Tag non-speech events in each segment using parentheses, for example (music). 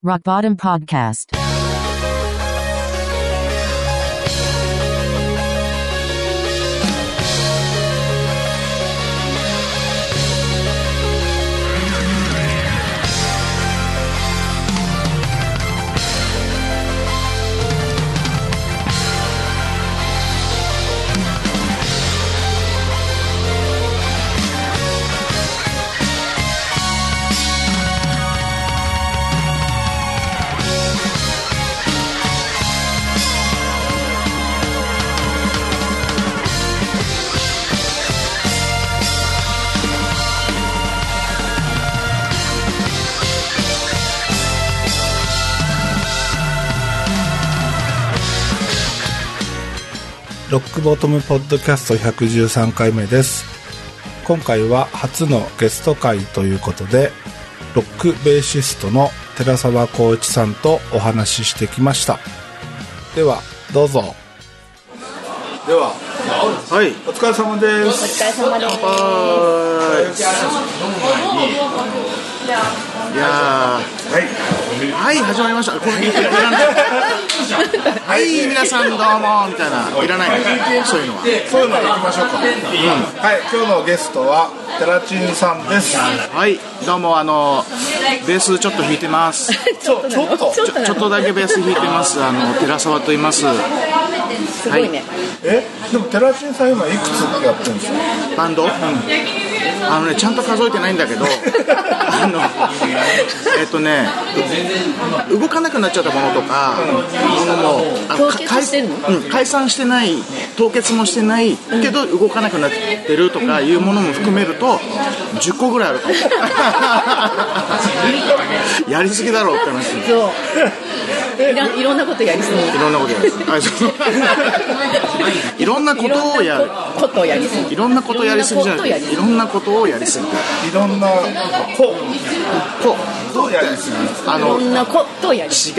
Rock Bottom Podcast. ロックボトムポッドキャスト113回目です。今回は初のゲスト会ということでロックベーシストの寺澤浩一さんとお話ししてきました。ではどうぞ。でははい。お疲れ様です。お疲れ様です。いやーはいはい、始まりました。これいらない。(laughs) はい、皆さんどうもみたいな、いらない。そういうのは。そういうの行きましょうか、はい今日のゲストは寺ちんさんですはい、どうも、あの、ベースちょっと弾いてます。ちょちょっと？ちょっとなちょっとだけベース弾いてます。あの、寺澤と言います。すごいね。えでも寺ちんさん今いくつやってるんですか？バンド、あのね、ちゃんと数えてないんだけど、(laughs) あの、えっとね、動かなくなっちゃったものとか、ものも、あの凍結してるの？かうん、解散してない、凍結もしてないけど、動かなくなってるとかいうものも含めると、10個ぐらいあるかも。(laughs) やりすぎだろうって話。そう。いろんなことやりすぎ。いろんなことやる。あそういろんなことをやる。ことをやりすぎ。いろんなことやりすぎじゃない。いろんなことをやりすぎ。いろんなほこどうやりすぎう、あのいろ、んなことをやりす違う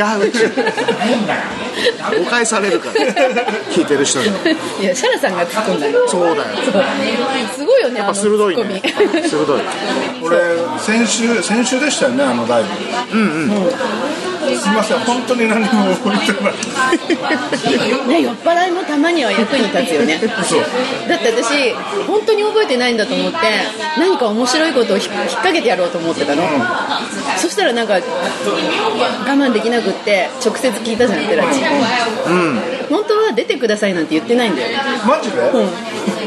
誤解されるから聞いてる人にぎ。いや、シャラさんが突っ込んだよ。そうだよそうすごいよね、あのやっぱ鋭いね。鋭い俺先週先週でしたよねあのライブうんうんすみません本当に何も覚えてない。ね、酔っ払いもたまには役に立つよねそう。だって私本当に覚えてないんだと思って何か面白いことをひ引っ掛けてやろうと思ってたの、そしたらなんか我慢できなくって直接聞いたじゃん寺地うん本当は出てくださいなんて言ってないんだよマジで、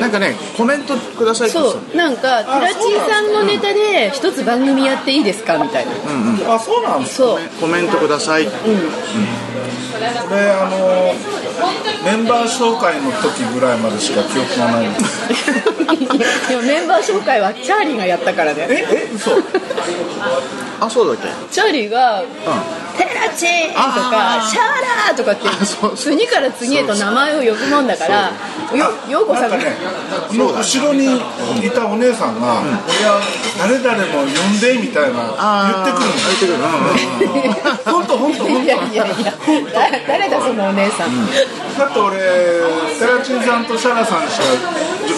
なんかねコメントくださいそう。なんか寺地さんのネタで一つ番組やっていいですかみたいな。あそうなんですそう。たコメントください。俺あのメンバー紹介の時ぐらいまでしか記憶がない。んですでもメンバー紹介はチャーリーがやったからね。ええ嘘？あそうだっけ？チャーリーが「テラチー!」とかあ「シャーラー!」とかってそう。そう次から次へと名前を呼ぶもんだから。よようこさん。がね後ろにいたお姉さんが「俺は誰々も呼んで」みたいなあ言ってくるんです言ってくる。うんうんうん。本当本当本いやいやいや。だ誰だそのお姉さん、だって俺テラチンさんとシャラさんしか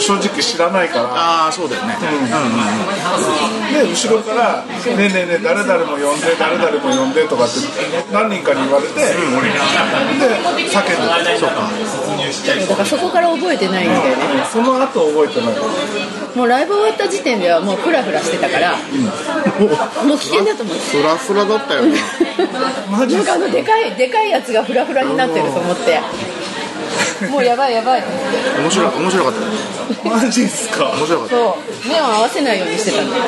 正直知らないから。ああそうだよね。で後ろから「ねえねえねえ誰々も呼んで誰々も呼んで」とかって何人かに言われて、で叫んでそうか。だからそこから覚えてないんだよね。その後覚えてない。もうライブ終わった時点ではもうフラフラしてたから、もう危険だと思ってフラフラだったよなマジなんかあのでかいでかいやつがフラフラになってると思って (laughs) もうやばいやばい。面白い面白かった。マジっすか？面白かった。そう。目を合わせないようにしてたの。(laughs)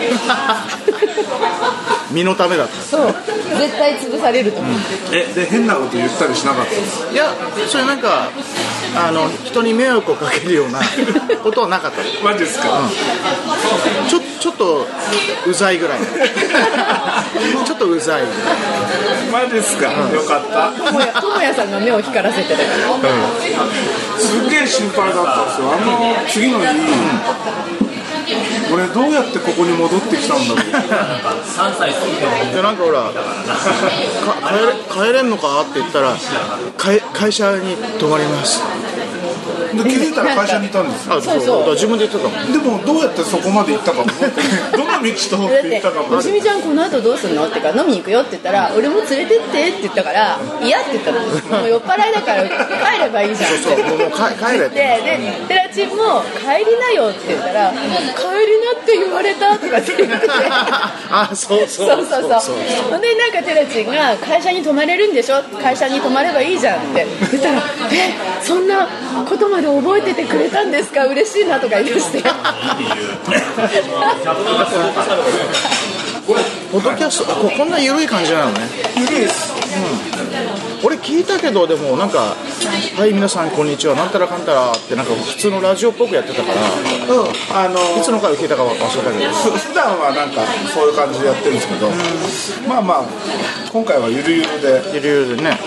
身のためだった。そう。絶対潰されると思う。えで変なこと言ったりしなかったんですか？いやそれなんかあの人に迷惑をかけるような (laughs) ことはなかった。マジっすか、ちょちょっとうざいぐらい。ちょっとうざい。マジっすか、よかった。智也智也さんが目を光らせてたからすっげえ心配だったんですよ。あの次の日、俺どうやってここに戻ってきたんだろう。でなんかほらか帰れ帰れんのかって言ったら会会社に泊まりますで気づいたら会社にいたんですよ。あそうそう。自分で言ってたも。んでもどうやってそこまで行ったかも。どの道通だって行ったか「も。よしみちゃんこの後どうすんの?」ってから「飲みに行くよ」って言ったら「俺も連れてって」って言ったから「いや」って言ったの。もう酔っ払いだから帰ればいいじゃんって。そうもう。もう帰帰れって。ででテラチンも「帰りなよ」って言ったら「帰りなって言われた」とかって言って。て (laughs) あそうそう。そうそうそう。ほんでなんかテラチンが「会社に泊まれるんでしょ会社に泊まればいいじゃん」って言ったら「えそんなことまで覚えててくれたんですか？嬉しいな」とか言い出して。ポッドキャストあここんな緩い感じなのね。緩いです。俺聞いたけどでもなんか「はい皆さんこんにちはなんたらかんたら」ってなんか普通のラジオっぽくやってたからうん。あのいつの回を聞いたかは忘れたけど。ふ普段はなんかそういう感じでやってるんですけど、まあまあ今回はゆるゆるで。ゆるゆるでね。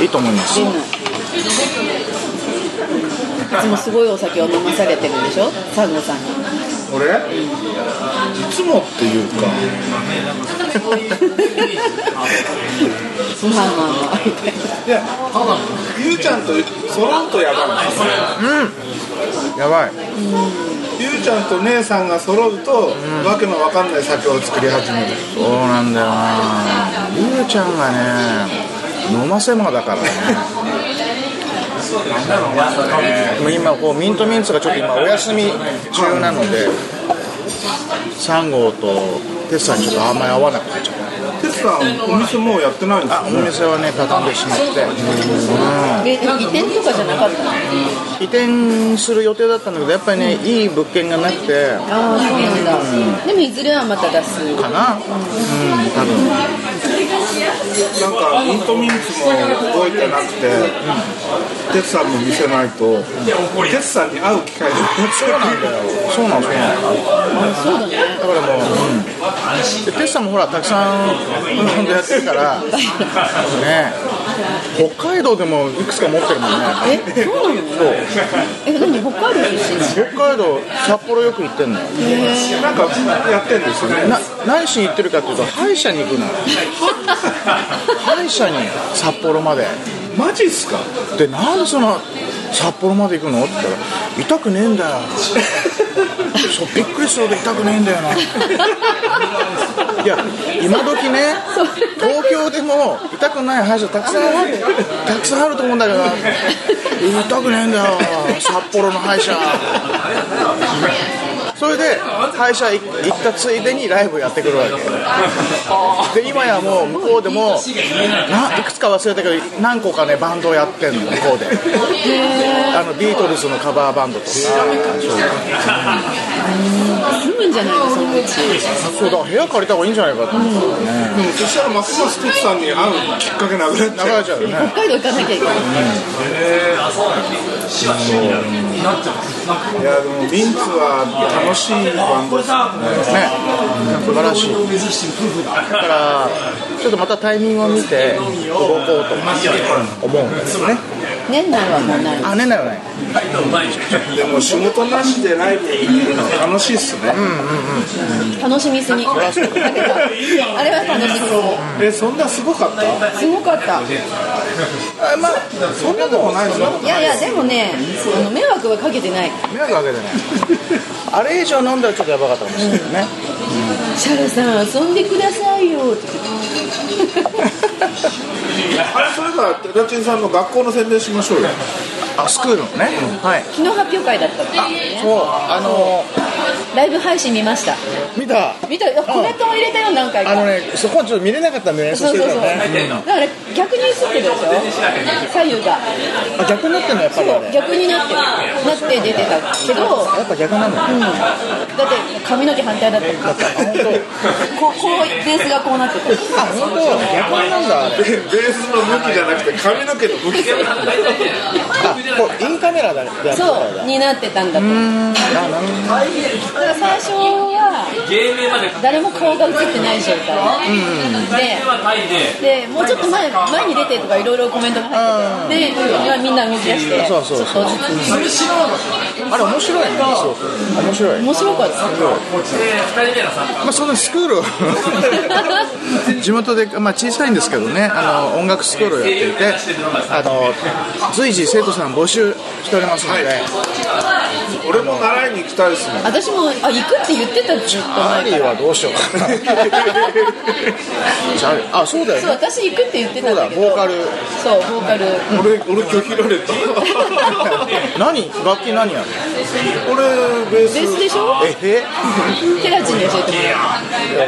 いいと思います。いつもすごいお酒を飲まされてるんでしょ？サンゴさん。に俺？いつもっていうか。まあまあまあいやゆうちゃんと揃うとやばい。ん。ですよやばい。ゆうちゃんと姉さんが揃うと、わけのわかんない酒を作り始める。そうなんだよな。ゆうちゃんがね飲ませまだからね今こうミントミンツがちょっと今お休み中なので3号とテスさんにちょっとあんまり合わなくなっちゃったテツさんお店もうやってないんですあお店はね畳んでしまって、移転とかじゃなかった移転する予定だったんだけどやっぱりねいい物件がなくてああそうなんだ、でもいずれはまた出すかなうん多分なんかミントミンツも動いてなくて、テツさんも見せないとテツさんに会う機会がそうなんだよそうなんだねだからもう、うん、でテスさんもほらたくさん本当やってるから。(laughs) ね北海道でもいくつか持ってるもんね。えそうなのえ何北海道出身北海道札幌よく行ってんのよ。なんかやってんですよね。な何しに行ってるかっていうと歯医者に行くのよ。(laughs) 歯医者に札幌までマジっすか？でなんでその札幌まで行くの？って言ったら痛くねえんだよ。そうびっくりするほど痛くねえんだよな。いや今時ね東京でも痛くない歯医者たくさんあるたくさんあると思うんだけど痛くねえんだよ札幌の歯医者。それで歯医者行ったついでにライブやってくるわけ。(laughs) で今やもう向こうでもないくつか忘れたけど何個かねバンドをやってんの向こうで。あのビートルズのカバーバンドとか。住むんじゃないのそのうちそうだから部屋借りた方がいいんじゃないかと思ったらね。でもそしたらますますテツさんに会うきっかけなくなっちゃう。流れちゃうよね。北海道行かなきゃいけない。いやでもミンツは楽しいバンドですねね。素晴らしい。だからちょっとまたタイミングを見て動こうと思うんですね。年内はもうない。あ年内はない。でも仕事なしでライブ楽しいっすね、楽しみすぎ。あれは楽しみすえそんなすごかった？ぎすごかった。あまあそんなでもないですよ。いやいやでもねあの迷惑はかけてない。迷惑かけてない。(laughs) あれ以上飲んだらちょっとやばかったかもしれないね。シャラさん遊んでくださいよって言ってあれそれからテラチンさんの学校の宣伝しましょうよ。あスクールのね。はい。昨日発表会だったんですよねそうあのライブ配信見ました。見た。見た。いやコメントも入れたよ何回か。あのねそこはちょっと見れなかったんでねそうそうそう、だから逆に映ってるでしょ？左右が。あ逆になってんのやっぱり。あそうれ逆になってるなって出てたけど。やっぱ逆なんだうん、だって髪の毛反対だった。もん (laughs) こうこうベースがこうなってたあ本当逆なんだあれ。ベースの向きじゃなくて髪の毛の向き。あこうインカメラだでやってたんだそうになってたんだと思う。あなるほど。から最初は誰も顔が映ってない状態、で。でもうちょっと前前に出てとかいろいろコメントが入ってて、でみんな動き出してそうそうそう。ちょっとずつ。あれ面白いねそう面白い。面白かった。まあそのスクールを。(laughs) 地元で、まあ、小さいんですけどねあの音楽スクールをやっていてあの随時生徒さん募集しておりますので、俺も習いに行きたいですもん私もあ行くって言ってたずっとチャーリー前からはどうしようかな。チャーリーあそうだよそうね私行くって言ってたそうんだだけど。ボーカル。そうボーカル。俺俺拒否られた。(laughs) 何？楽器何やる俺ベース。ベースでしょ？ええテラチンで教えてもらいや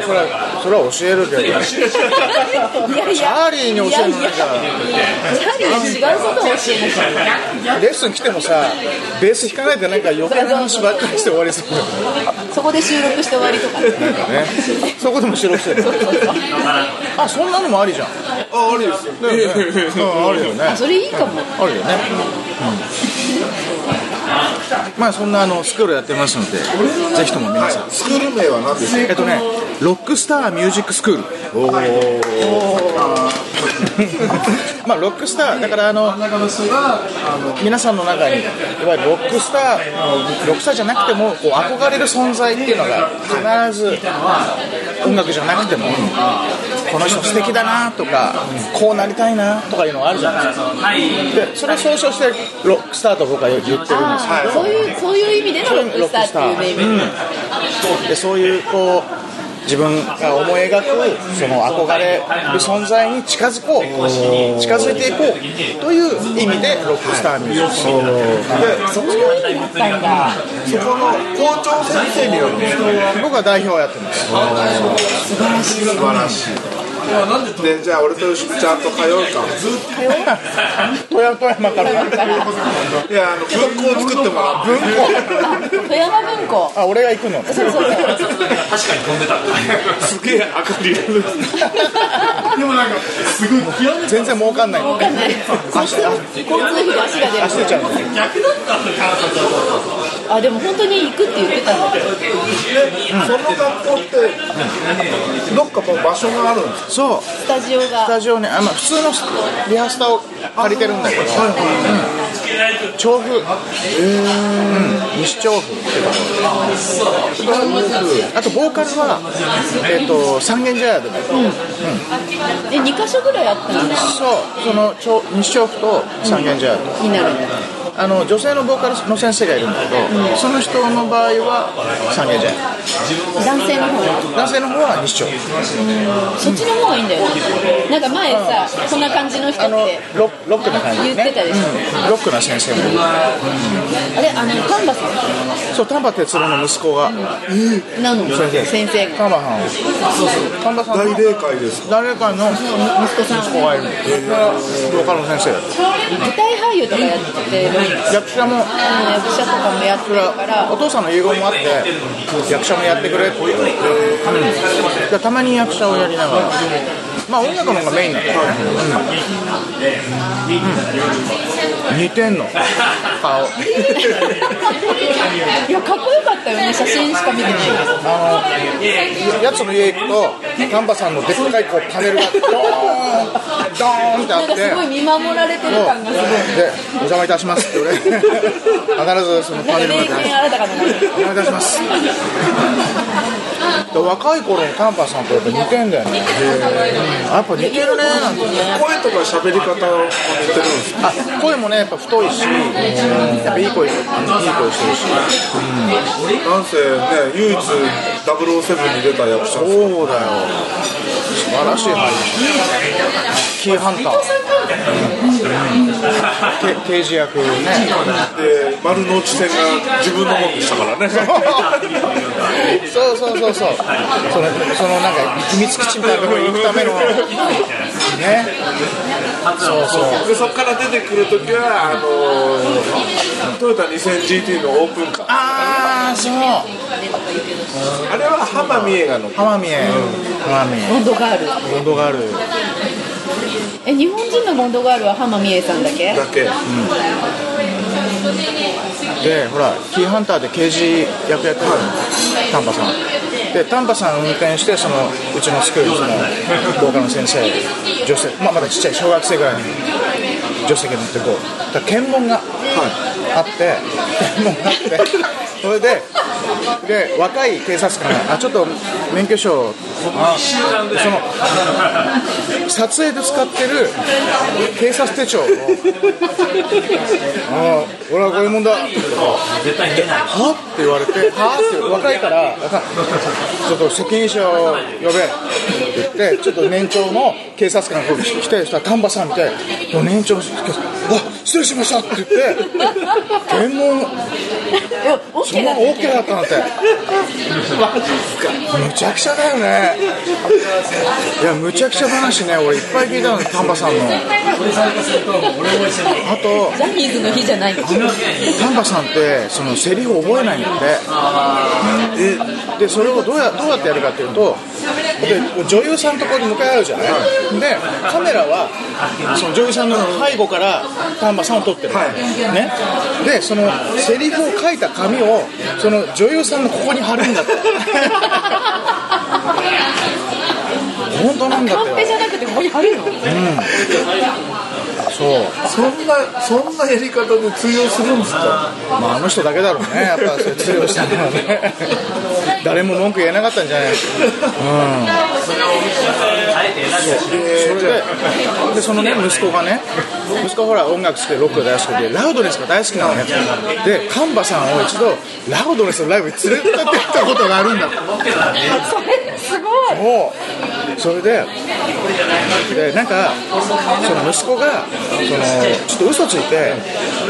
それはそれは教えるけど。ういや。いやチャーリーに教えるのじゃやチャーリーは違うことを教えなきゃ。あレッスン来てもさベース弾かないでなんか余計な話ばっかりして終わりするんだよそこで収録して終わりとか。ね。そこでも収録してる。あそんなのもありじゃん。あありですよ。ね。うんあるよね。それいいかも。あるよね、うん、まあそんなあのスクールやってますのでぜひとも皆さん。スクール名は何ですか？えっとねロックスターミュージックスクール。まあロックスターだからあの皆さんの中にいわゆるロックスターロックスターじゃなくてもこう憧れる存在っていうのが必ず音楽じゃなくてもこの人素敵だなとかこうなりたいなとかいうのがあるじゃない。ですかでそれを総称してロックスターと僕は言ってるんです。よああそういうそういう意味でのロックスターっていうネー。でそういうこう自分が思い描くその憧れる存在に近づこう近づいていこうという意味でロックスターミュージックでそこのだったんだそこの校長先生による僕は代表をやってます。素晴らしい。でじゃあ俺とちゃんと通うか。富山富山から。いやあの文庫を作ってもらって文庫？富山文庫。あ俺が行くの？そうそうそう。すげえ明かりでもなんかすごい全然儲かんない。わかんない交通費で足が出る。足出ちゃうのあでも本当に行くって言ってたんだけど。その学校ってどっかもう場所があるん。ですかそうスタジオがスタジオねあ、まあ、普通のリハスタを借りてるん。だけど、うん、調布、うん、西調布ってとこあとボーカルは、えっと三軒茶屋でも、え2箇所ぐらいあったん。だそうそのちょ西調布と三軒茶屋と、になるあの女性のボーカルの先生がいるんだけど、その人の場合は三軒茶屋男性の方。は男性の方は西調布そっちの方がいいんだよなんか前さこんな感じの人って。ロロックな感じね。言ってたでしょ。うん。ロックな先生もいる。あれあの丹波さそう丹波哲郎の息子が。ん。なの？先生。が丹波さん丹波さんの。大霊会です。か誰かの息息子さん子がいる。ボーカルの先生。だった舞台俳優とかやってる役者もあの役者とかもやってるから。お父さんの遺言もあって役者もやってくれってうん。でたまに役者をやりながらまあ音楽の方がメインだう似てんの。顔。いやかっこよかったよね。写真しか見てない。あのやつの家行くと丹波さんのでっかいこうパネルがドーンドーンってあって。なん。かすごい見守られてる感がすごいで「お邪魔いたします」って俺。必ずそのパネルまお願いいたします。(laughs) で若い頃のタンパさんとやっぱ似てんだよね。うんやっぱ似てるねなんて。声とか喋り方を似てるんですか？あ声もねやっぱ太いし、うんやっぱいい声いい声してるし。なんせね唯一007に出た役者そうだよ。素晴らしい俳優。キーハンター。け刑事役ね。で丸の内線が自分のものにしたからね (laughs) そうそうそうそう。そのそのなんか秘密基地みたいなところに行くための。ね。そうそう。でそこから出てくるときはあのトヨタ 2000GT のオープンカー。ああそう。あれは浜美恵が乗って浜宮浜宮ボンドガール。ボンドガール。え日本人のボンドガールは浜美恵さんだけ？だけ、でほらキーハンターで刑事役やってるの丹波さん。で丹波さん運転してそのうちのスクールの廊下の先生女性、まあ、まだちっちゃい小学生ぐらいの助手席に乗ってこう。だから検問がはい、あって (laughs) それでで若い警察官が「あちょっと免許証その撮影で使ってる警察手帳を「ああ俺はこういうもんだ」って言っては？って言われて「は？って若いから「ちょっと責任者を呼べ」って言ってちょっと年長の警察官が来てそしたら丹波さん見て年長の警察官「あ失礼しました」って言って検問。いやオッそのケーだった。OK だったなんて。むちゃくちゃだよね。いやむちゃくちゃ話ね。俺いっぱい聞いたの丹波さんの。あとジャニーズの日じゃない。丹波さんってそのセリフ覚えないんだって。ででそれをどうやどうやってやるかっていうとで女優さんのところに向かい合うじゃない。でカメラはその女優さんの背後から丹波さんを撮ってる、ね、でそのセリフを書いた紙をその女優さんのここに貼るんだって。(laughs) 本当なんだカンペってじゃなくてここに貼るの？そう。そんなそんなやり方で通用するんですか？まあ、あの人だけだろうね、やっぱそういう治療したのはね、(laughs) 誰も文句言えなかったんじゃない、うん、それでで、そのね、息子がね、息子はほら、音楽好きで、ロックが大好きで、ラウドネスが大好きなのね、で、カンバさんを一度、ラウドネスのライブに連れてってったことがあるんだ。って。すごいそれででなんかその息子がそのちょっと嘘ついて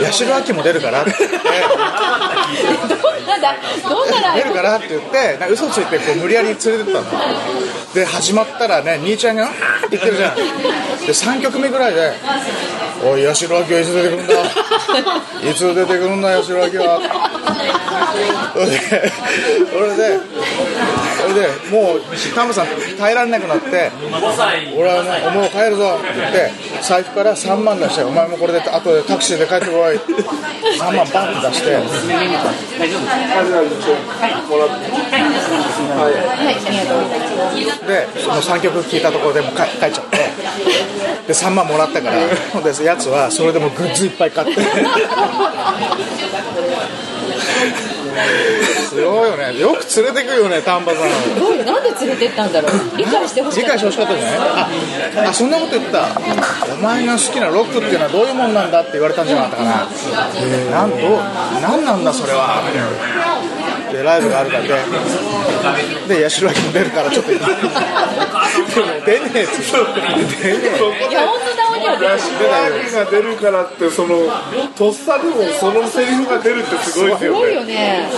八代亜紀も出るからって言ってどんなだどんなライブ？出るからって言ってなんか嘘ついてこう無理やり連れてったの。で始まったらね兄ちゃんが「あーって言ってるじゃん。で3曲目ぐらいで「おい八代亜紀はいつ出てくるんだ？いつ出てくるんだ八代亜紀は」それででそれでもうタムさん耐えられなくなって「俺はもうもう帰るぞ」って言って財布から3万出して「お前もこれで後でタクシーで帰ってこい」3万バンって出して。でその3曲聴いたところでもう帰帰っちゃって。で3万もらったからでやつはそれでもグッズいっぱい買ってすごいよね。よく連れてくよね丹波さん。どういうなんで連れてったんだろう。理解してほしかった。理解してほしかったんじゃないああそんなこと言った。お前が好きなロックっていうのはどういうもんなんだって言われたんじゃなかったかな。なんどうなんなんだそれは。でライブがあるだけ。で八代亜紀も出るからちょっと (laughs) でも出ねえっつって。出ねえ当だには出てるシが出るからってそのとっさでもそのセリフが出るってすごいですすごいよね。よね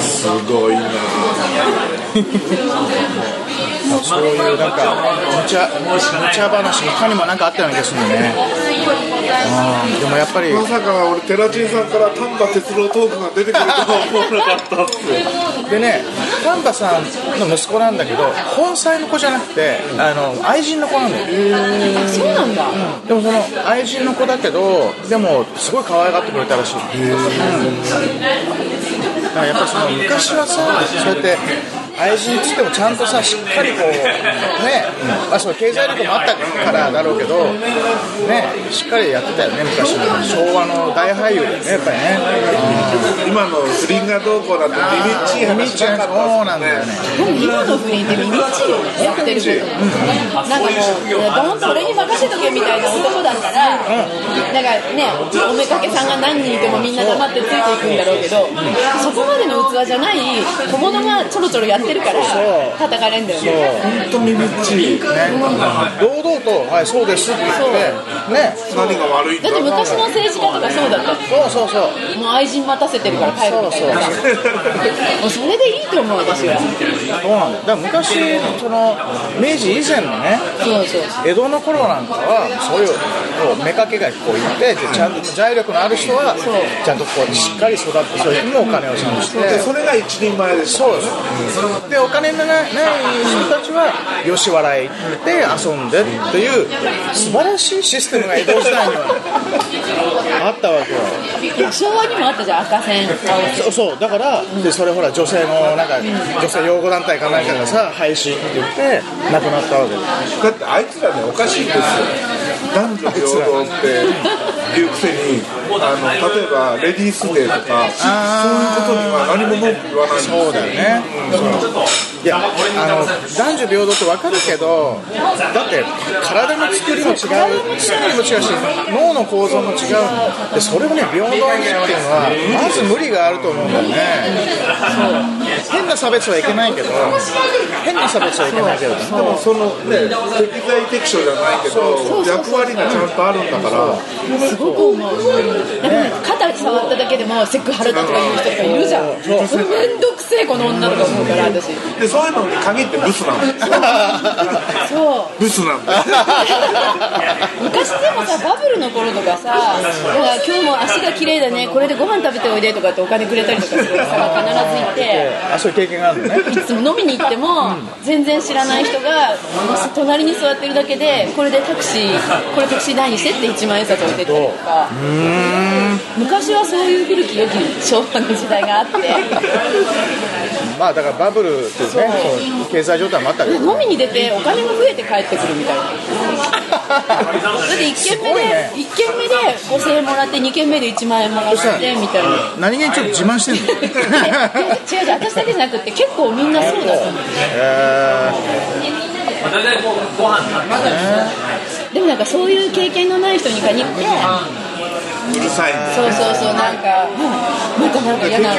すごいな。そういうなんか無茶無茶話他にもなんかあったような気がするんだよね。うんでもやっぱりまさか俺寺地さんから丹波哲郎トークが出てくるとは思わなかったっす。でね丹波さんの息子なんだけど本妻の子じゃなくてあの愛人の子なんだよそうなんだ。でもその愛人の子だけどでもすごい可愛がってくれたらしい、うん、だからやっぱりその昔はさそうやって愛人っつってもちゃんとさしっかりこうね、まあ、その経済力もあったからだろうけどね。しっかりやってたよね昔の。昭和の大俳優だよねやっぱりね。今の不倫がどうこうなんて耳っちい話なかったそうなんだよね。でも今の不倫って耳っちいよねやってることなんかもうボンそれに任せとけみたいな男だったらなんかねおめかけさんが何人いてもみんな黙ってついていくんだろうけどそこまでの器じゃない小物がちょろちょろやってるから叩かれんだよね。本当耳っちいね。堂々と「はいそうです」って言ってね。何が悪いんだ。だって昔の政治家とかそうだった。そうそうそう。もう愛人待たせてるから帰るみたいなさ。もうそれでいいと思う私は。そうなんだから昔その明治以前のねそうそう江戸の頃なんかはそういうこう妾がこういてでちゃんと財力のある人はちゃんとこうしっかり育ってそういうのもお金をちゃんとしてでそれが一人前でしたそうですでお金のない人たちは吉笑い行って遊んでっていう素晴らしいシステムが江戸時代にはあったわけよ。昭和にもあったじゃん赤線。そうそうだからでそれほら女性のなんか女性擁護団体かなんかがさ廃止って言って亡くなったわけ。だってあいつらねおかしいんですよ。男女平等っていうくせにあの例えばレディースデーとかそういうことには何も文句言わないんですそうだよね、いやあの男女平等って分かるけどだって体の作りも違う作りも違うし脳の構造も違う。でそれをね平等にっていうのはまず無理があると思うんだよね。変な差別はいけないけど変な差別はいけないけどでもそのね適材適所じゃないけど役割がちゃんとあるんだから。すごく思う。肩触っただけでもセクハラだとか言う人とかいるじゃん。めんどくせえこの女とか思うから私。でそういうのに限ってブスなんですよ。そうブスなんだ。よ昔でもさバブルの頃とかさなんか今日も足が綺麗だねこれでご飯食べておいでとかってお金くれたりとかするさんが必ずいて。あそういう経験があるのね。いつも飲みに行っても全然知らない人が隣に座ってるだけでこれでタクシーこれタクシー代にしてって1万円札置いてったりとか。昔はそういう古き良き昭和の時代があってまあだからバブルっていうねそう。経済状態もあったけど。飲みに出てお金が増えて帰ってくるみたいな。(laughs) だって1軒目で、一軒目で5000円もらって2軒目で1万円もらってみたいな。何気にちょっと自慢してんの。(laughs) 違う違う私だけじゃなくて結構みんなそうだと思う。えでもなんかそういう経験のない人に限ってうるさいそうそうそうなんかうんなんかなんか嫌な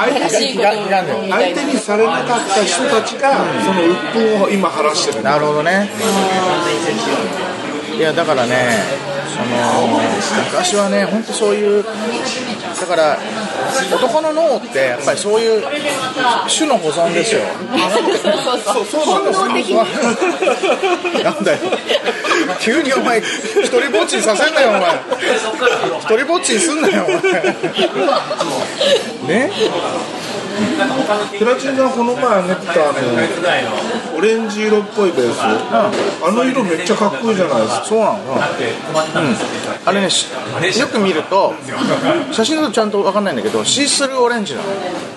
相手にされなかった人たちがその鬱憤を今晴らしてる。ーなるほどね。いやだからねその昔はね本当そういうだから男の脳ってやっぱりそういう種の保存ですよ。そうそうそう。本能的に。なんだよ。急にお前一人ぼっちにさせんなよお前。一人ぼっちにすんなよお前。ね？テラチンがこの前あげてたあのオレンジ色っぽいベース。あの色めっちゃかっこいいじゃない？ですかそうなの、うん、あれねしよく見ると写真だとちゃんと分かんないんだけどシースルーオレンジなの。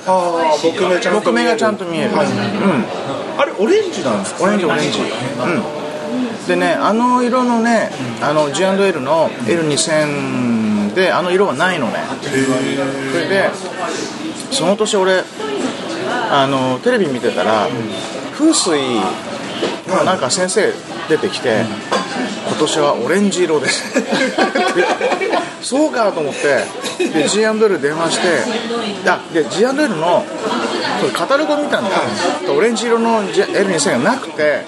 ああ木目ちゃんと木目がちゃんと見える、あれオレンジなんですか？オレンジオレンジ。うん。でねあの色のねあの G&L の L2000 であの色はないのね。それでその年俺あのテレビ見てたら風水のなんか先生出てきて今年はオレンジ色で。す (laughs) そうかと思ってで G&L 電話してあで G&L のカタログを見たんだよ。オレンジ色の L2000 がなくて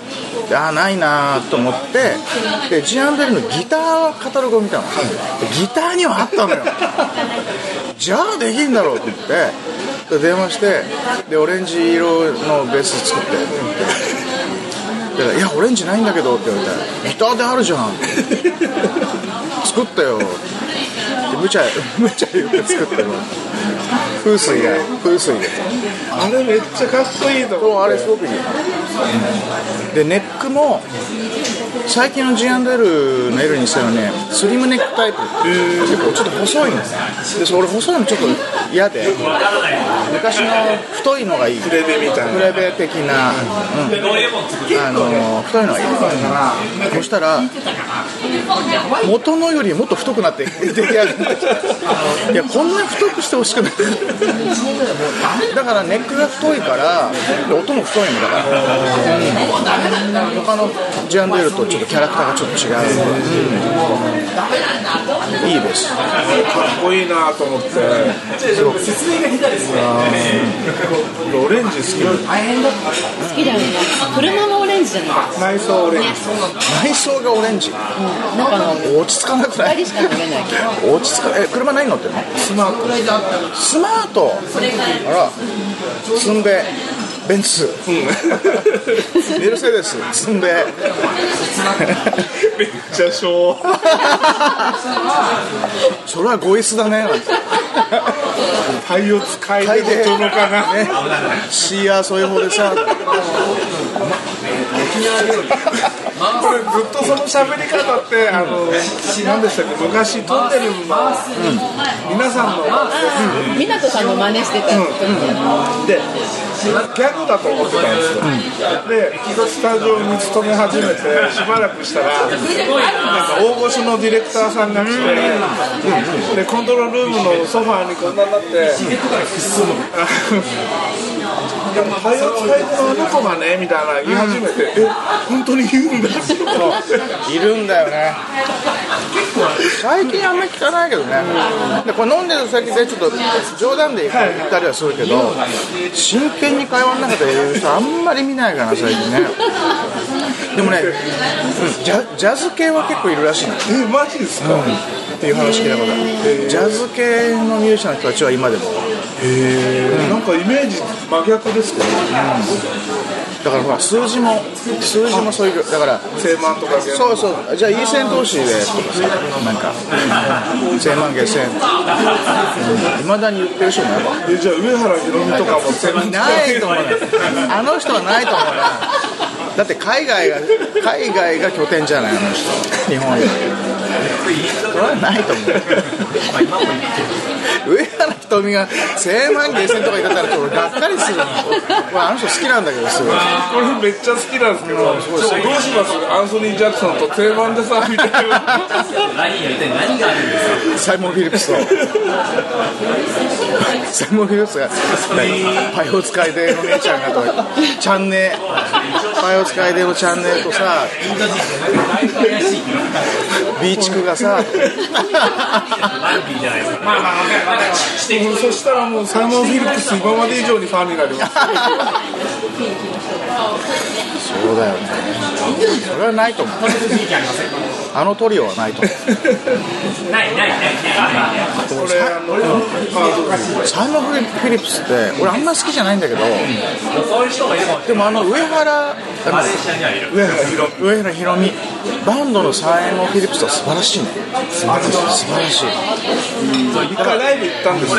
でああないなと思ってで G&L のギターカタログを見たの。でギターにはあったのよ (laughs) じゃあできんだろうって言って電話してでオレンジ色のベース作って。って言っていやオレンジないんだけどって言われてギターであるじゃん。作ったよ。って無茶無茶言って作ったよ風水で風水であれめっちゃかっこいいと思うあれすごくいいでネックも最近の G&L の L にしたらねスリムネックタイプ。結構ちょっと細いんですでそれ俺細いのちょっと嫌で。昔の太いのがいい。フレベみたいなフレベ的な、うん、あの太いのがいい。そしたら元のよりもっと太くなって出来上がっていやこんな太くしてほしくないだからネックが太いからで音も太いのだから、うん、他の G&L とちょっとキャラクターがちょっと違う、うん、いいです。かっこいいなと思って。オレンジ好き好きだよね車もオレンジじゃない内装オレンジ。内装がオレンジ。中の落ち着かなくない？落ち着かえ車何乗ってんの？スマートスマート。あらつんべベンツ。メルセデス。積んでめっちゃ昭和それはご椅子だね。なんてパイを使いでごとのかな、ね。シーアーそういう方でさ。これずっとその喋り方ってあの何でしたっけ？昔トンネルの、皆さんの、湊さんの真似してた時でギだと思ってたんですよ、でスタジオに勤め始めてしばらくしたらなんか大御所のディレクターさんが来て、でコントロールルームのソファーにこんなになってでもパイオツパイのあの子がねみたいな言い始めて、え本当に言うんだって。いるんだよね。最近あんまり聞かないけどね。でこれ飲んでる先でちょっと冗談で言ったりはするけど真剣に会話の中で言う人あんまり見ないかな最近ね。でもね、うんジャジャズ系は結構いるらしいの。えマジですか、っていう話聞いたことある。ジャズ系のミュージシャンの人たちは今でも。なんかイメージ真逆ですけど、だからほら数字も数字もそういうだから千万とか千そうそう。じゃあいい線投資でとかさなんか千万下千。いまだに言ってる人もいるえじゃあ上原ひろみとかも千万ないと思うねあの人はないと思うなだって海外が海外が拠点じゃないあの人。日本よりそれはないと思う (laughs) 上原ひとみが千万下千とか言ってたらちょっとがっかりするの俺あの人好きなんだけどすごい。これめっちゃ好きなんですけど、どうします？アンソニー・ジャクソンと定番でさみたいなサイモン・フィリップスと。サイモン・フィリップスがパイオ使いでの姉ちゃんがとチャンネ。ルパイオ使いでのチャンネルとさビーチクがさそしたらもうサイモン・フィリップス今まで以上にファンになります。そうだよね。それはないと思う。あのトリオはないと思う。これあのあサイモン・フィリップスって俺あんま好きじゃないんだけどでもあの上原あの上原ひろみ上原ひろみバンドのサイモン・フィリップスは素晴らしいね。素晴らしい。素晴らしい。一回ライブ行ったんですよ、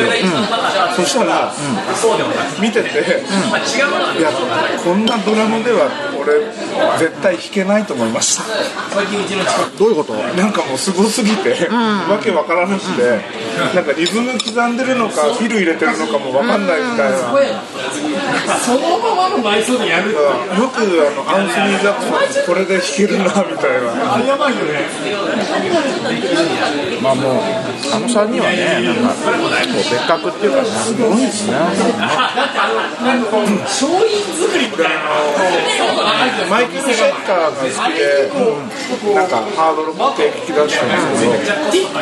そしたら、見てて、いやこんなドラムでは俺絶対弾けないと思いましたどういうこと？なんかもうすごすぎて、わけわからなくて、なんかリズム刻んでるのかフィル入れてるのかもわかんないみたいな、そのままのでやるよくあのアンソニー・ジャクソンこれで弾けるなみたいな。あれやばいよね。まあもうあの3人はねなんかこう別格っていうかねすごいですね勝因作りみたいなマイケル・シェッカーが好きで、なんかハードロック系聞き出したんですけど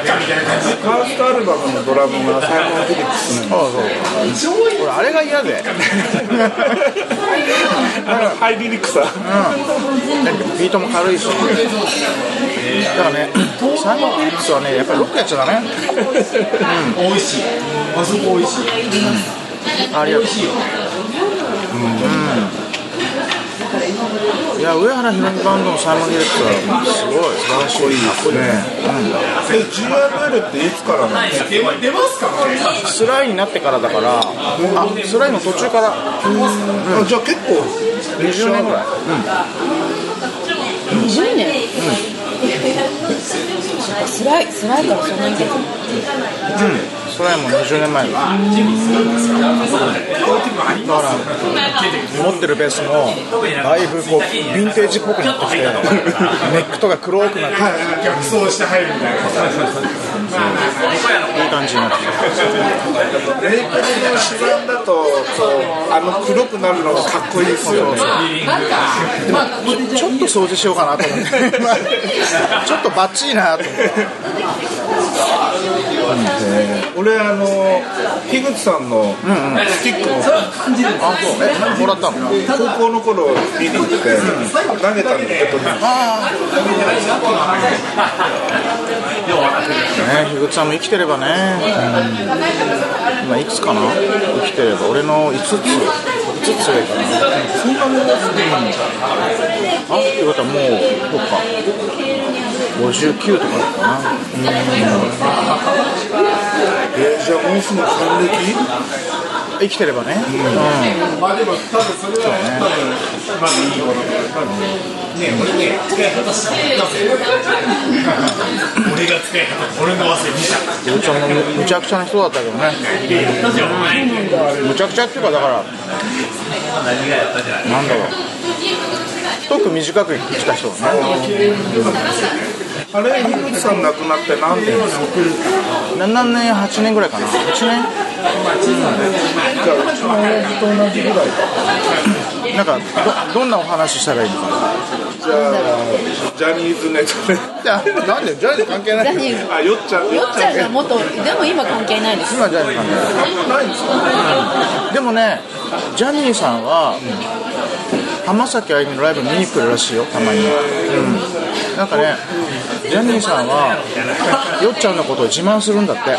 ファーストアルバムのドラムがサイモン・フィリップスなんでそうそう俺あれが嫌でハイリリックさビートも軽いしだからねサイモン・フィリップスはねやっぱりロックやっちゃダメ。美味しい。あそこ美味しい。ありがとう。いや上原ひろみバンドのサイモン・フィリップスはすごい。素晴らしいいいね、で GRL っていつからなんですか出出ますかスライになってからだから。あスライの途中から。あじゃあ結構。20年ぐらい、20年辛い辛いからそんなにうん。スライも20年前だだから持ってるベースもだいぶこうヴィンテージっぽくなってきてネックとか黒くなって逆走して。入るみたいないい感じになってレイプルの指板だとこうあの黒くなるのがかっこいいですよね。(laughs) ちょっと掃除しようかなと思って。ちょっと (laughs) バッチリなと思って俺あの樋口さんのスティックをあそう。えもらったの？高校の頃見に行って投げたんだけど。ああね樋口さんも生きてればね、今いくつかな？生きてれば。俺の5つ。つ強いからそんなもんですねあってことはもうどっか。59とかだったかな。えーじゃあもうすぐ還暦生きてればね、うん。まあでも多分それはやっぱりまあいいよね俺ね使い方したなぜ俺が使い方俺の汗見たようちゃんもむむちゃくちゃな人だったけどねむちゃくちゃっていうかだからなんだろ。う太く短く生きた人だねあれ樋口さん亡くなって何年ですか？7年8年ぐらいかな。8年？じゃあうちの親父と同じぐらいかなんかどどんなお話したらいいのかな？じゃあジャニーズネタで。(laughs) いやなんでジャニーズ関係ない。ジャニーズあよっちゃん。よっちゃんが元でも今関係ないです。今ジャニーズ関係ないないんですか？でもねジャニーさんは浜崎あゆみのライブ見に来るらしいよたまに、うん、なんかねジャニーさんはよっちゃんのことを自慢するんだって。へ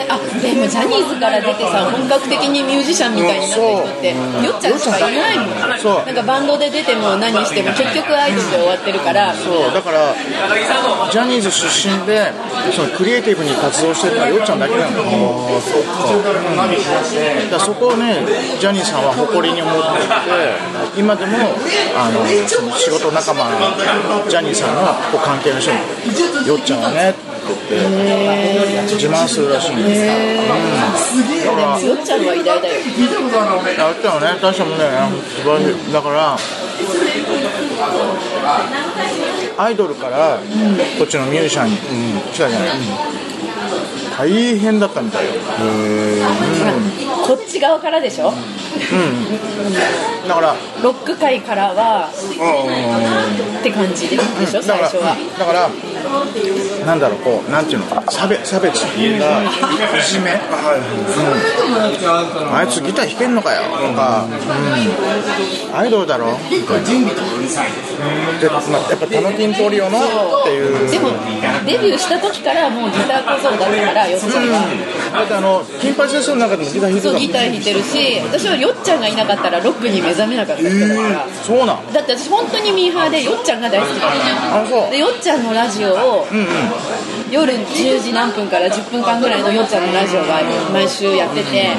えあでもジャニーズから出てさ本格的にミュージシャンみたいになった人ってよっちゃんしかいないもんなんかバンドで出ても何しても結局アイドルで終わってるからそうだからジャニーズ出身でそのクリエイティブに活動してるのはよっちゃんだけなのよだかそこをねジャニーさんは誇りに思っていて今でもあの仕事仲間ジャニーさんの関係の人に「よっちゃんはね」って。言って自慢するらしいんです。よ、うん、だからよっちゃんは偉大だよやったよね、大したもんだよね、素晴らしい。だから、アイドルからこっちのミュージシャンに来たじゃない。大変だったみたいよ。こっち側からでしょ？だから、ロック界からはって感じででしょ最初は。だから、なんだろう、こう、なんていうのか、差別、差別っていうか、いじめ、うん、あいつギター弾けんのかよとか、うん、アイドルだろ？みたいな。で、まあ、やっぱタノキントリオのっていう。でもデビューした時からもうギター小僧だったからよっちゃんが。だってあの金八先生の中でもギター弾いてたもんそうギター弾いてるし私はよっちゃんがいなかったらロックに目覚めなかった人だから、そうなん。だって私本当にミーハーでよっちゃんが大好きだったあそう。でよっちゃんのラジオを、夜10時何分から10分間ぐらいのよっちゃんのラジオが毎週やってて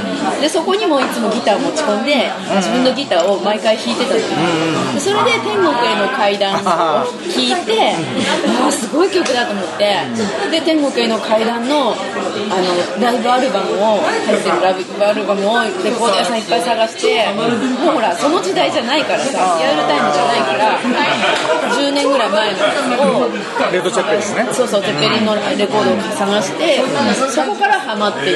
でそこにもいつもギターを持ち込んで自分のギターを毎回弾いてたの。でそれで「天国への階段」を聴いてああすごい曲だと思って。で「天国への階段の」あのライブアルバムを入ってるライブアルバムをレコード屋さんいっぱい探してもうほらその時代じゃないからさリアルタイムじゃないから10年ぐらい前のをレッドチャッペですね。そうそう、テッペリンのレコードを探して、そこからハマっていっ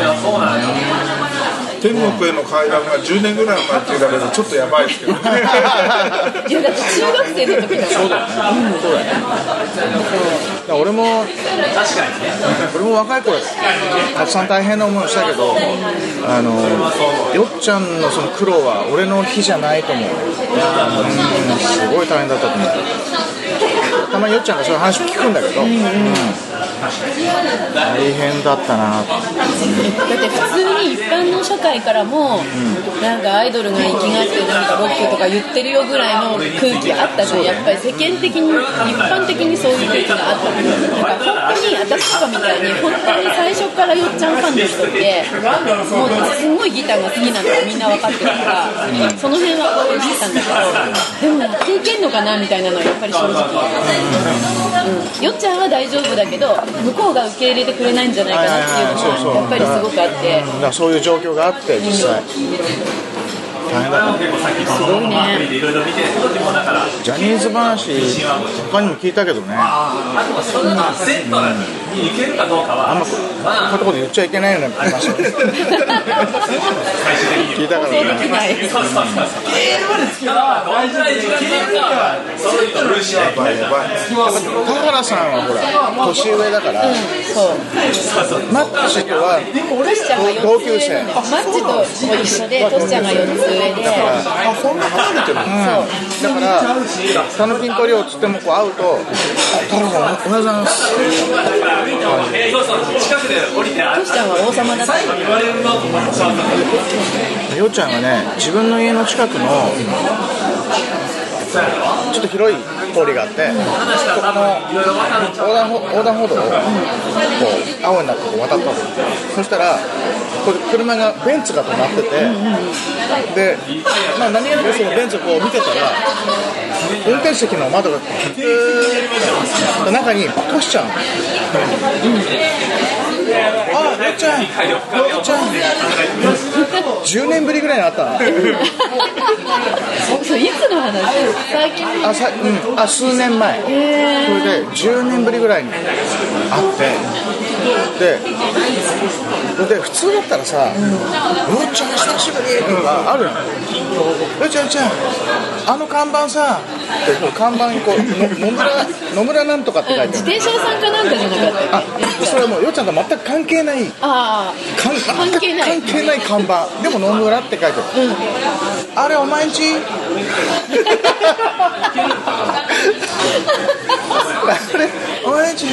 た。天国への階段が10年ぐらい前って言うだけどちょっとやばいですけどねいや、だって中学生の時だ。そうだよだから俺も俺も若い頃たくさん大変な思いをしたけどあのよっちゃんのその苦労は俺の日じゃないと思う。うすごい大変だったと思う。たまによっちゃんがそういう話聞くんだけど、うん。大変だったな。だって普通に一般の社会からも、なんかアイドルが生きがってなんかロックとか言ってるよぐらいの空気あったじゃん。やっぱり世間的に一般的にそういう空気があったなんか本当に私とかみたいに本当に最初からよっちゃんファンの人ってもうすごいギターが好きなのがみんな分かってるからその辺は応援してたんだけどでもやっていけんのかなみたいなのはやっぱり正直、うん、よっちゃんは大丈夫だけど向こうが受け入れてくれないんじゃないかなっていうのがやっぱりすごくあって。だそういう状況があって実際。大変だすごいね。ジャニーズ話他にも聞いたけどねあんまこういうところで言っちゃいけないような話聞いたからねない大事な時間がさそれとやばいやばい田原さんはほら年上だから、そう。マッチとはトシちゃんが4つ同級生マッチとも一緒でトシちゃんが4つ上であそん。な離れてるのだから「タヌキントリオ」っつってもこう会うと「田原さんおはようございます」トシちゃんは王様だったよっちゃんがね自分の家の近くのちょっと広い通りがあってそこの横断歩横断歩道をこう青になってこう渡ったの。そしたら車がベンツが止まっててで、まあ、何気なくそのベンツをこう見てたら運転席の窓がピューッと中にトシちゃんあよっちゃん。よっちゃん。10年ぶりぐらいに会ったなそういつの話？最近あさ、うん、あ数年前それで10年ぶりぐらいに会ってでで普通だったらさ「よっちゃん。久しぶり」とかあるのよっちゃん。よっちゃん。あの看板さ」ってこう看板にこう野村野村なん。とかって書いてある自転車屋さん。かなん。かじゃなかったあはもうよっちゃんと関係関係ない。あ関関係ない。関係ない看板。でも野村って書いてある、あれお前んち？あれお前んち？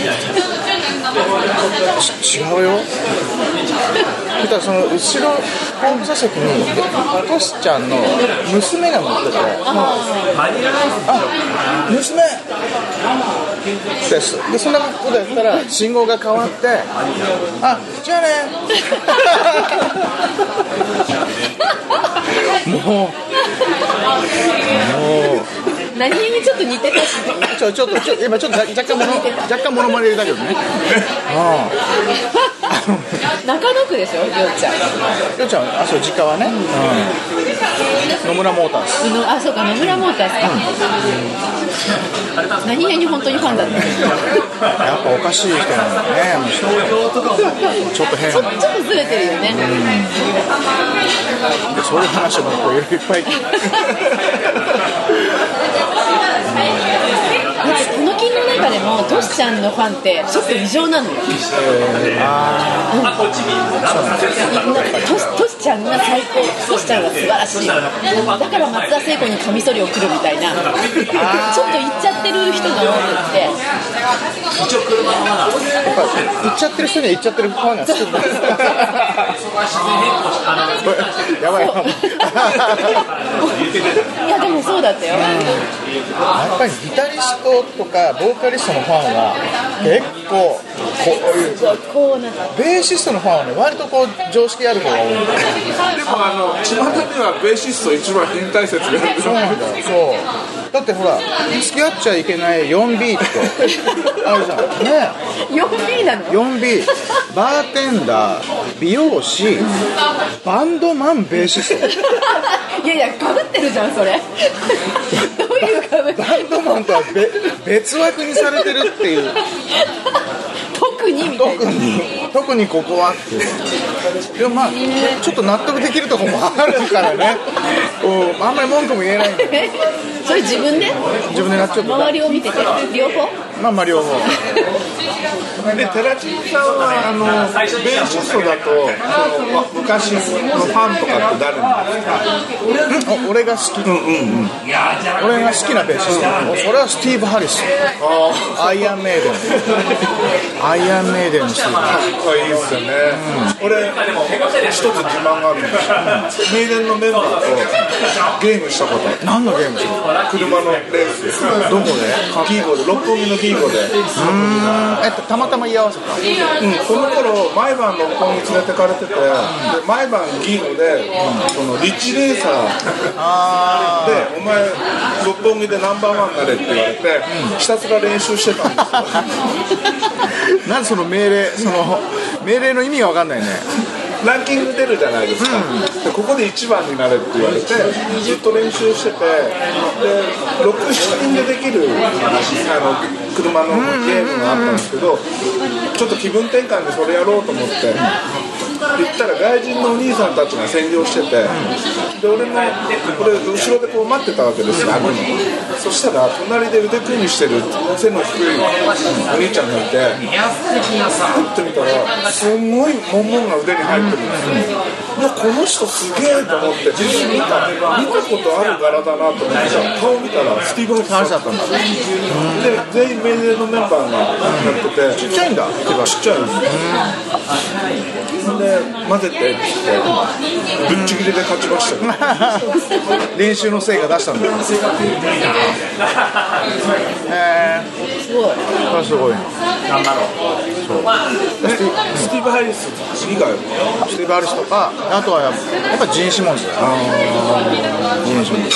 ち違うよ。そしたらその後ろ後部座席にトシちゃんの娘が乗ってて。あ娘ですでそんなことやったら信号が変わってあじゃあね (laughs) もうもう何気にちょっと似てたし。ちょちょっとちょ今ちょっと若干もの若干モノマネ入れたけどね。あ中野区でしょよっちゃん。あよっちゃんあそう実家はね、うん、野村モータースのあそうか野村モーターズか。何気に本当にファンだった。やっぱおかしい人なんだねちょっと変。なちょっとずれてるよね。そういう話もこういっぱい Thank you. 中でもトシちゃんのファンってちょっと異常なのよ。トシトシちゃんが最高。トシちゃんが素晴らしい。だから松田聖子にカミソリをくるみたいな。ちょっと言っちゃってる人が多くって。行っちゃってる人には行っちゃってるファンがつくんだやばいやばい。(laughs) いやでもそうだったよ。やっぱりギタリストとかボーカリストのファンは結構こういうベーシストのファンはね割とこう常識ある方が多い。でもあの巷にはベーシスト一番変態説があるそうなんだよそう。だってほら付き合っちゃいけない 4B ってあるじゃん。ね。4B な。の 4B バーテンダー美容師バンドマンベーシスト。(laughs) いやいやかぶってるじゃんそれ (laughs) どういうかぶってバンドマンとは別別枠にされてるっていう。特にみたいな。特に特にここはっていう。でもまあちょっと納得できるところもあるからね。うん。あんまり文句も言えない (laughs) それ自分で？自分でなっちゃうと周りを見てて両方？まあまあ両方。で寺地さんはあのベーシストだと昔のファンとかって誰なんですか？お俺が好き、俺が好きなベーシストそれはスティーブ・ハリス。アイアンメイデン。アイアンメイデンのスティーブ。かっこいいですよね、俺一つ自慢があるんです。よメイデンのメンバーとゲームしたこと何のゲーム？する車のレースです。どこで？キーゴで六本木のキーゴで、えっとたまたま居合わせた？うん、この頃毎晩六本木連れてかれててで毎晩ギーゴで、そのリッチレーサー。あでお前六本木でナンバーワンになれって言われて、ひたすら練習してたんですよ。ー (laughs) なんでその命令その命令の意味が分かんないね。ランキング出るじゃないですか、でここで1番になれって言われてずっと練習しててで67人でできるあの車のゲームがあったんですけどちょっと気分転換でそれやろうと思って言ったら外人のお兄さんたちが占領してて、で俺も俺後ろでこう待ってたわけですよそしたら隣で腕組みしてる背の低いお兄ちゃんがいてふって見たらすごいモンモンが腕に入ってるんですよ、いやこの人すげえと思って見た見たことある柄だなと思って顔見たらスティーブ・ハリスだったんだで全員命令のメンバーがやっててちっちゃいんだ。手がちっちゃいので混ぜてってぶっちぎりで勝ちました (laughs) 練習の成果出したんだ。へえすごい。すごいなスティーブ・ハリス以外スティーブ・アリスとかあとはやっぱジン・シモンズだよジン・シモンズ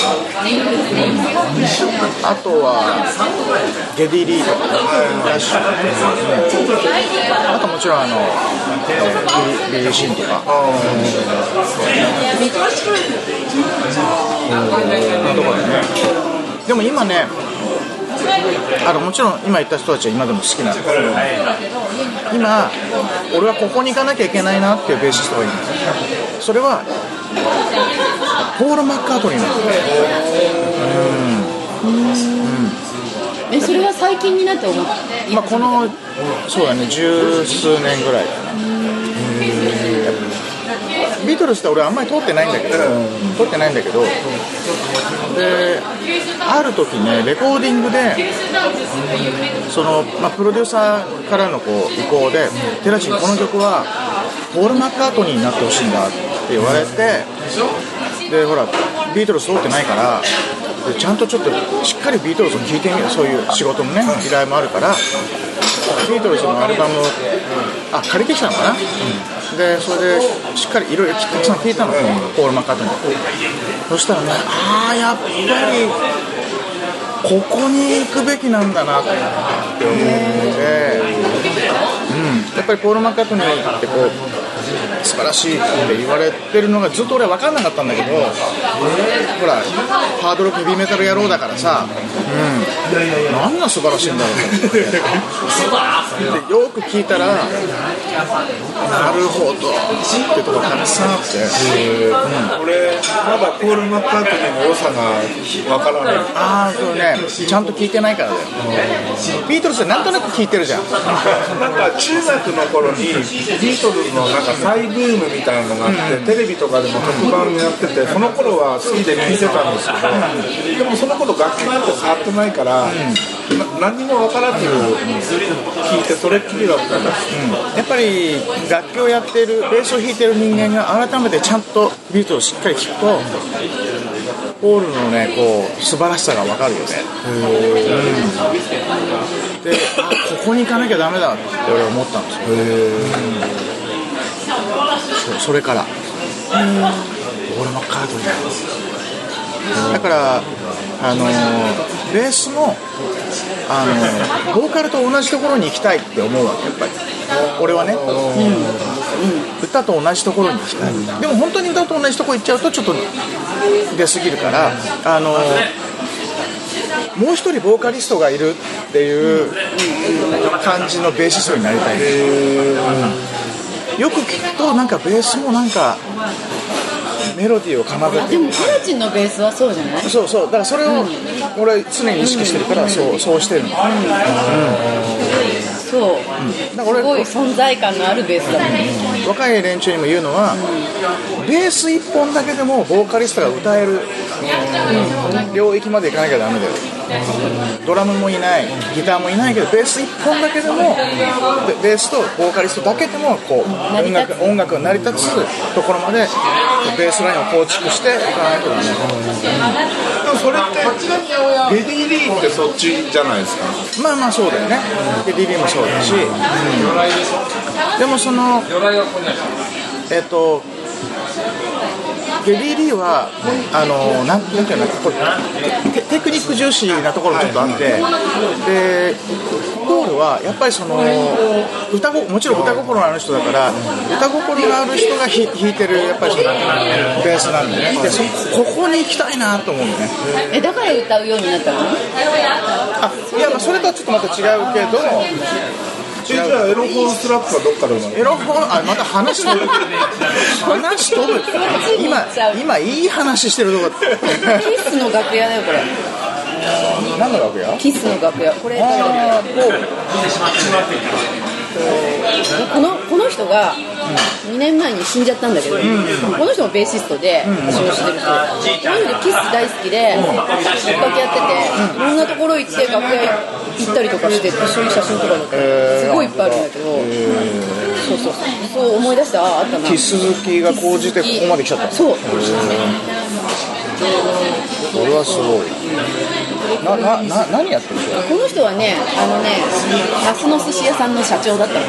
あとはゲディ・リーとかラッシュあともちろんあの、えー、ビリー・シンとかなとこだねでも今ねあのもちろん今言った人たちは今でも好きなんだけど今俺はここに行かなきゃいけないなっていうベーシストがいるんですよそれはポール・マッカートニーなん。ですよえそれは最近になって思ってまあ、このそうだね十数年ぐらいかなビートルズって俺あんまり通ってないんだけど、通ってないんだけどである時ねレコーディングでその、まあ、プロデューサーからのこう意向で「寺地この曲はポール・マッカートニーになってほしいんだ」って言われてでほらビートルズ通ってないからでちゃんとちょっとしっかりビートルズを聴いてみようそういう仕事もね依頼もあるからビートルズのアルバムあ借りてきたのかな、でそれでしっかりいろいろたくさん聞いたの、ポール・マッカートニー。そしたらねああやっぱりここに行くべきなんだなって思って、うん、やっぱりポール・マッカートニーってこう素晴らしいって言われてるのがずっと俺は分かんなかったんだけどほらハードロックヘビーメタル野郎だからさ、うん、何が素晴らしいんだろうと思って。でよく聞いたらなるほどってとこたくさんあって、俺まだポール・マッカートニーの良さがわからない。ああそうね。ちゃんと聞いてないからだよ。ビートルズってなんとなく聞いてるじゃん。なんか中学の頃にビートルズのなんか再ブームみたいなのがあって、テレビとかでも特番やっててその頃は好きで聴いてたんですけどでもその頃楽器なんて触ってないから、な何にも分からず聴いてそれっきりだったんですやっぱり楽器をやっているベースを弾いている人間が改めてちゃんとビートルをしっかり聴くとポールのねこう素晴らしさが分かるよね。うんであここに行かなきゃダメだって俺は思ったんですよそうそれから。俺もカードになるだからあのベースもあのボーカルと同じところに行きたいって思うわけやっぱり。俺はね、歌と同じところに行きたい、でも本当に歌と同じところ行っちゃうとちょっと出過ぎるからあのもう一人ボーカリストがいるっていう感じのベーシストになりたい、うんよく聞くとなんかベースもなんかメロディーを奏でてでもテラチンのベースはそうじゃない？そうそう。だからそれを俺は常に意識してるからそうそうしてるの。そう、だから俺すごい存在感のあるベースだね。若い連中にも言うのはベース1本だけでもボーカリストが歌える領域までいかなきゃダメだよドラムもいないギターもいないけどベース1本だけでもベベースとボーカリストだけでもこう音楽音楽が成り立つところまでベースラインを構築していかないとダメでもそれってベディ・リーってそっちじゃないですか？まあまあそうだよね。で DB もそうだし、でもそのえっとゲディ・リーはあのなんなんていうのこうテテクニック重視なところがちょっとあってでポールはやっぱりその歌ごもちろん歌心のある人だから歌心のある人がひ弾いてるやっぱりそのベースなんでねでそここに行きたいなと思うのね。えだから歌うようになったの？あいやまあそれとはちょっとまた違うけどえじゃあエロ本スラップはどっから生まれエロ本あまた話飛ぶ。話飛ぶ。今今いい話してるとこ。キスの楽屋だよこれ。何の楽屋？キスの楽屋。これ誰だっあけこのこの人が2年前に死んじゃったんだけど、この人もベーシストで私をしてる人。この人キス大好きで追っかけやってて、いろんなところ行って楽屋行ったりとかして一緒に写真とかだったらすごいいっぱいあるんだけど、そうそうそう。そう思い出してあああったな。キス好きが高じてここまで来ちゃった。そうそれはすごい。ななな何やってるんですかこの人はねあのねマスの寿司屋さんの社長だったの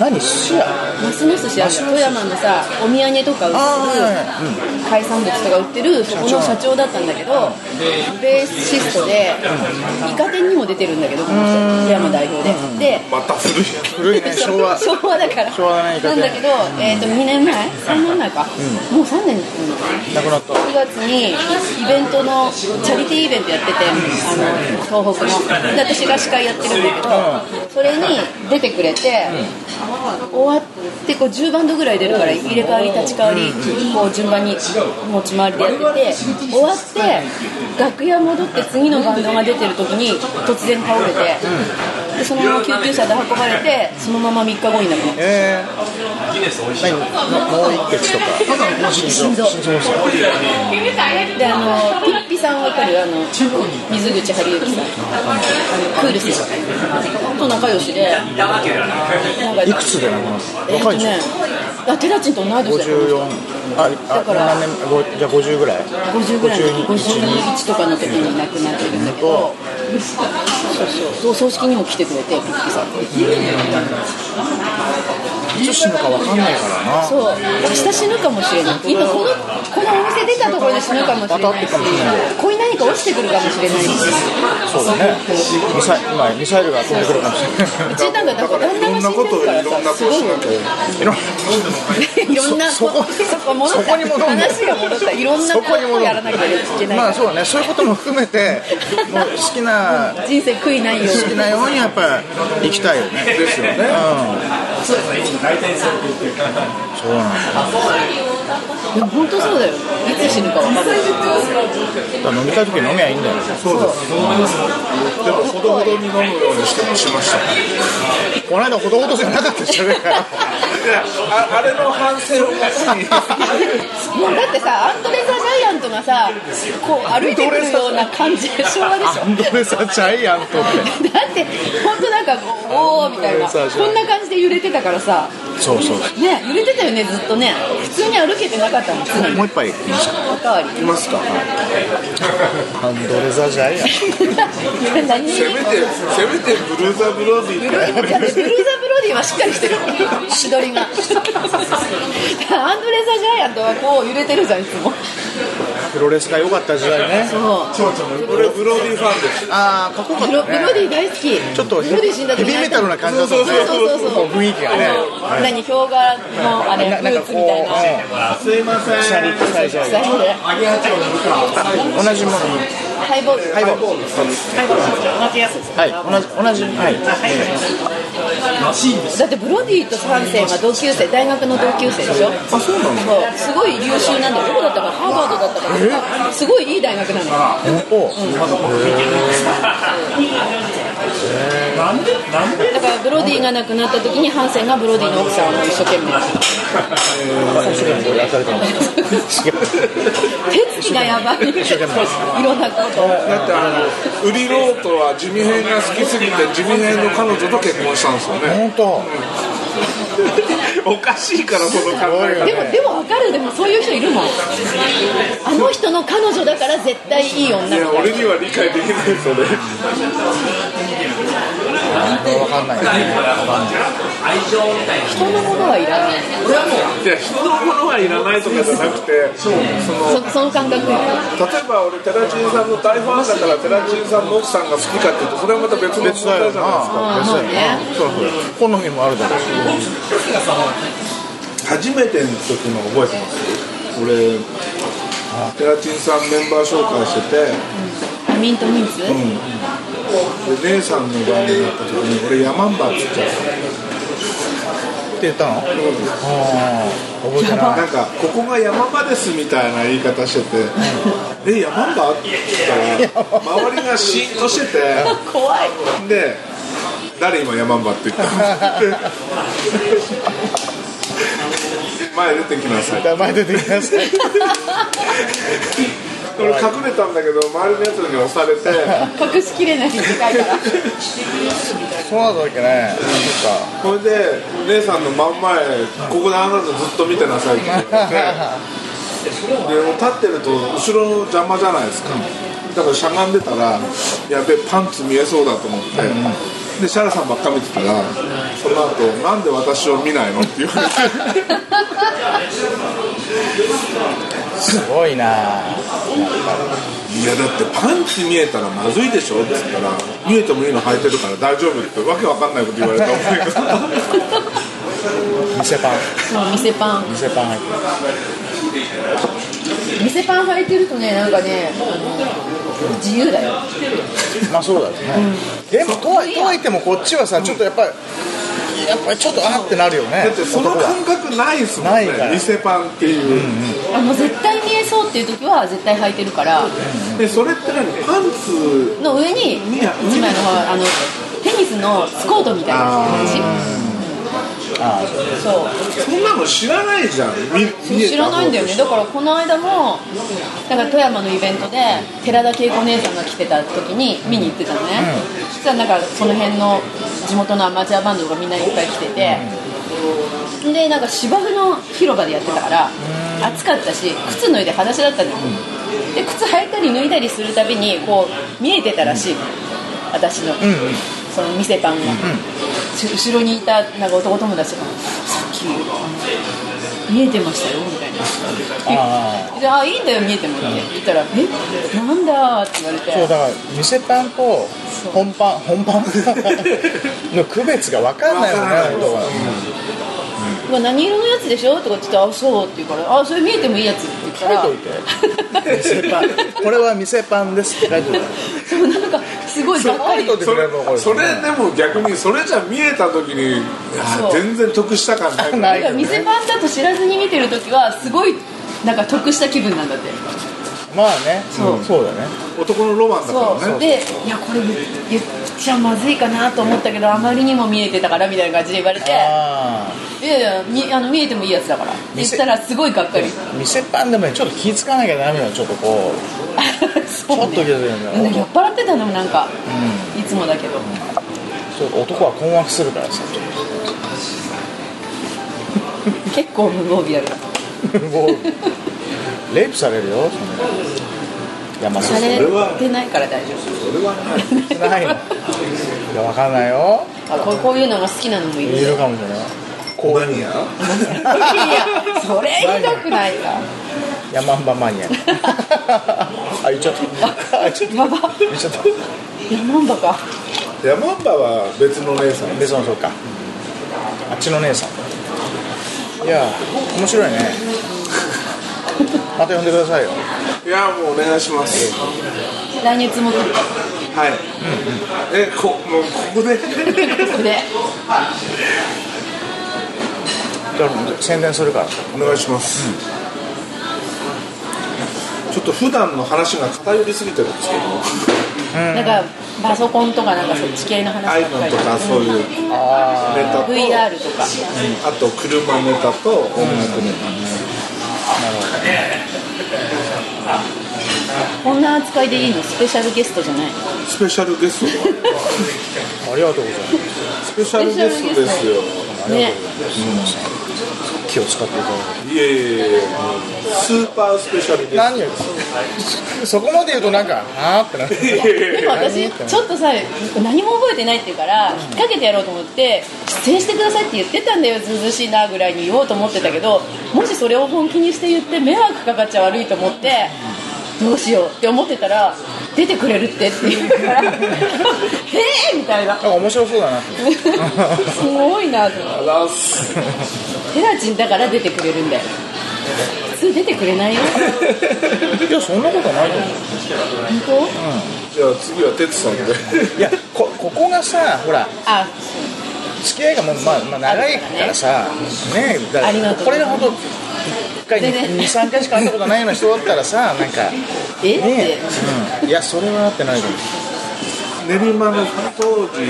何寿司屋？マスの寿司屋富山のさお土産とか売ってある海産物とか売ってるそこの社長。だったんだけどベーシストでイカ天にも出てるんだけどこの人富山代表で。でまた古い古いね。昭和。昭和だから。昭和だねなんだけど、えー、と2年前？3年前か、もう3年になくなった。9月にイベントのチャリティーイベントやっててあの東北の。で私が司会やってるんだけどそれに出てくれて終わってこう10バンドぐらい出るから入れ替わり立ち替わりこう順番に持ち回りでやってて終わって楽屋戻って次のバンドが出てる時に突然倒れてでそのまま救急車で運ばれてそのまま3日後に亡くなったえー、何？もう一血とか。心臓。であのピッピさんわかる？あの水口春之さん。あのクールスと仲良しで。いくつで亡くなった？えっとねあテラチンと同い年だよ。54ああだから何年ごじゃあ50ぐらい？50ぐらいの時51とかの時に亡くなってるんだけどそうそう。葬式にも来てくれてピッピさんいつ死ぬか分かんないからな。そう。明日死ぬかもしれない。今このこのお店出たところで死ぬかもしれない。しここに何か落ちてくるかもしれないし。そうだね。ミサイ今ミサイルが飛んでくるかもしれない。うちなんかだから旦那が死んでるからいろんなさすごい。ことをいろんいろんなそこそこ戻った。話が戻った。いろんなことをやらなきゃいけない。まあそうだね。そういうことも含めてもう好きな人生悔いないよう好きなようにやっぱり生きたいよね。ですよねそうなんだ。でも本当そうだよいつ死ぬか分かんないだ飲みたい時飲みゃいいんだよそうですでもほどほどに飲むようにしてもしましたこの間ほどほどじゃなかったでしょああれの反省をもとにもうだってさアンドレ・ザ・ジャイアントがさこう歩いてくるような感じで昭和でしょアンドレサ・ジャイアントってだって本当なんかおおみたいなこんな感じで揺れてたからさそうそう。ね揺れてたよねずっとね。普通に歩けてなかったの常に。もう一杯いきましたおかわり。いますか。アンドレザ・ジャイアント何せめてせめてブルーザ・ブロディブルーザ・ブロディはしっかりしてるしどりがアンドレ・ザ・ジャイアントはこう揺れてるじゃんいつもプロレスが良かった時代ね。そう。俺ブロディファンです。ああかっこよかブロったねブロディ大好き。ちょっとブロディ死んだ時ヘビーメタルな感じだったそうそうそうそう雰囲気がね。何氷河のあれブーツみたいな。すいません。同じものハイボール。ハイボール。はい。同じ同じ。はい。だってブロディとサンセンは同級生大学の同級生でしょ？あそうなんだすごい優秀なんだよ。どこだったか？なハーバードだったからすごいいい大学なのよ。おだからブロディが亡くなった時にハンセンがブロディの奥さんを一生懸命。手つきがやばい。いろんなことだってあのウリロートは地味編が好きすぎて地味編の彼女と結婚したんですよね。本当 (laughs) おかしいからその考えがでもでも分かる。でもそういう人いるもん。あの人の彼女だから絶対いい女いや俺には理解できないそれわかんない人のものはいらない。いや人のものはいらないとかじゃなくてそのそその感覚例えば俺テラチンさんの大ファンだからテラチンさんの奥さんが好きかっていうとそれはまた別の問別だよ題じゃないですか。なまあねそうそう。好みもあるだろうし。初めての時の覚えてます？俺テラチンさんメンバー紹介しててミントミンツ、で姉さんの番になった時に俺ヤマンバっつっちゃっって言ったの？ああ覚えてない。なんかここが山場ですみたいな言い方してて「え山場?」って言ったら周りがシーンとしてて。(laughs) 怖い。で「誰今山場?」って言ったの？で (laughs) 前出てきなさい。前出てきなさい (laughs) 俺隠れたんだけど周りのやつに押されて。隠しきれない世界から。そうなんだっけね。そっか。それで姉さんの真ん前ここであなたずっと見てなさいって言われて。でもう立ってると後ろの邪魔じゃないですか。だからしゃがんでたらやべえパンツ見えそうだと思って、でシャラさんばっか見てたらその後なんで私を見ないの?」って言われてすごいな「いやだってパンツ見えたらまずいでしょ?」って言ったら「見えてもいいの履いてるから大丈夫」ってわけわかんないこと言われたんだけど店パン。そう店パン。店パン入って店パン履いてるとねなんかねあの自由だよ。るまあそうだよね、でもとはとはいってもこっちはさちょっとやっぱりやっぱりちょっとあってなるよね。だってその感覚ないですもんね。ないから。店パンっていう、あの絶対見えそうっていう時は絶対履いてるから。でそれって何パンツの上にいや一枚のあのテニスのスコートみたいな感じあそう。そんなの知らないじゃん。知らないんだよね。だからこの間もなんか富山のイベントで寺田恵子姉さんが来てた時に見に行ってたのね、そしたらなんかその辺の地元のアマチュアバンドがみんないっぱい来てて、でなんか芝生の広場でやってたから暑かったし靴脱いで裸足だったのよ、で靴履いたり脱いだりするたびにこう見えてたらしいの。私の、その店パンが、し後ろにいたなんか男友達が「さっき見えてましたよ」みたいな。あであいいんだよ見えてもって。言ったら「え？なんだ?」って言われて。そうだから店パンと本パン本パン (laughs) の区別が分かんないよね本当は。何色のやつでしょ?」とか言って「あそう」って言うから「あそれ見えてもいいやつ」って言ったら。(laughs) これは店パンですって書いておいてそうなんかすごい。がっかりそれそれでも逆にそれじゃ見えた時に全然得した感ない (laughs) ない。だから店パンだと知らずに見てる時はすごいなんか得した気分なんだって。まあね。そう。そうだね。男のロマンだからね。そう。でいやこれ言っちゃまずいかなと思ったけどあまりにも見えてたからみたいな感じで言われてあいやいやみあの見えてもいいやつだから。って言ったらすごいがっかり。あ店パンでもねちょっと気ぃつかなきゃダメよちょっとこう。(laughs) そうちょっと気づいて酔っ払ってたのもなんか、いつもだけど。ちょっと男は困惑するからさ。結構無防備やるもうレイプされるよそんな山されてないから大丈それはねない。のいやわかんないよ。夫あこうこういうのが好きなのもいるいるかもしれない。コバニアいや。それひどくないか。ヤマンバマニア。(laughs) あ言っちゃった。あ言っちゃったやば？言っちゃった。ヤマンバか。ヤマンバは別の姉さん。別のそうか。あっちの姉さん。いや面白いねまた呼んでくださいよ。いやもうお願いします。来月も来る。はい、えこもうここで？ここで。じゃあ宣伝するから。お願いします、ちょっと普段の話が偏りすぎてるんですけど。なんかパソコンとかなんかそっち系の話ばっ iPhone かり。とかそういうネタと VR とか。あと車ネタと音楽ネこんな扱いでいいの？スペシャルゲストじゃない？タスペシャルゲストだありがとうございます。スペシャルゲストですよ。ね気を使っていただいて。いえいえいえスーパースペシャルゲスト何よそこまで言うとなんかはあってなるでも私ちょっとさ何も覚えてないって言うから引っ掛けてやろうと思って出演してくださいって言ってたんだよずうずうしいなぐらいに言おうと思ってたけどもしそれを本気にして言って迷惑かかっちゃ悪いと思ってどうしようって思ってたら出てくれるってって言うからへえみたいな。なんか面白そうだなすごいなと思って。あざっすテラチンだから出てくれるんだよ。普通出てくれないよ。いやそんなことないと思う。本じゃあ次は哲さんで。いやこここがさほら当あ付き合いがもう、まあまあ、長いからさねだからこれが本当1回全然23回しか会ったことないような人だったらさなんかえ？ねうん、いやそれはあってないと思う練馬の当時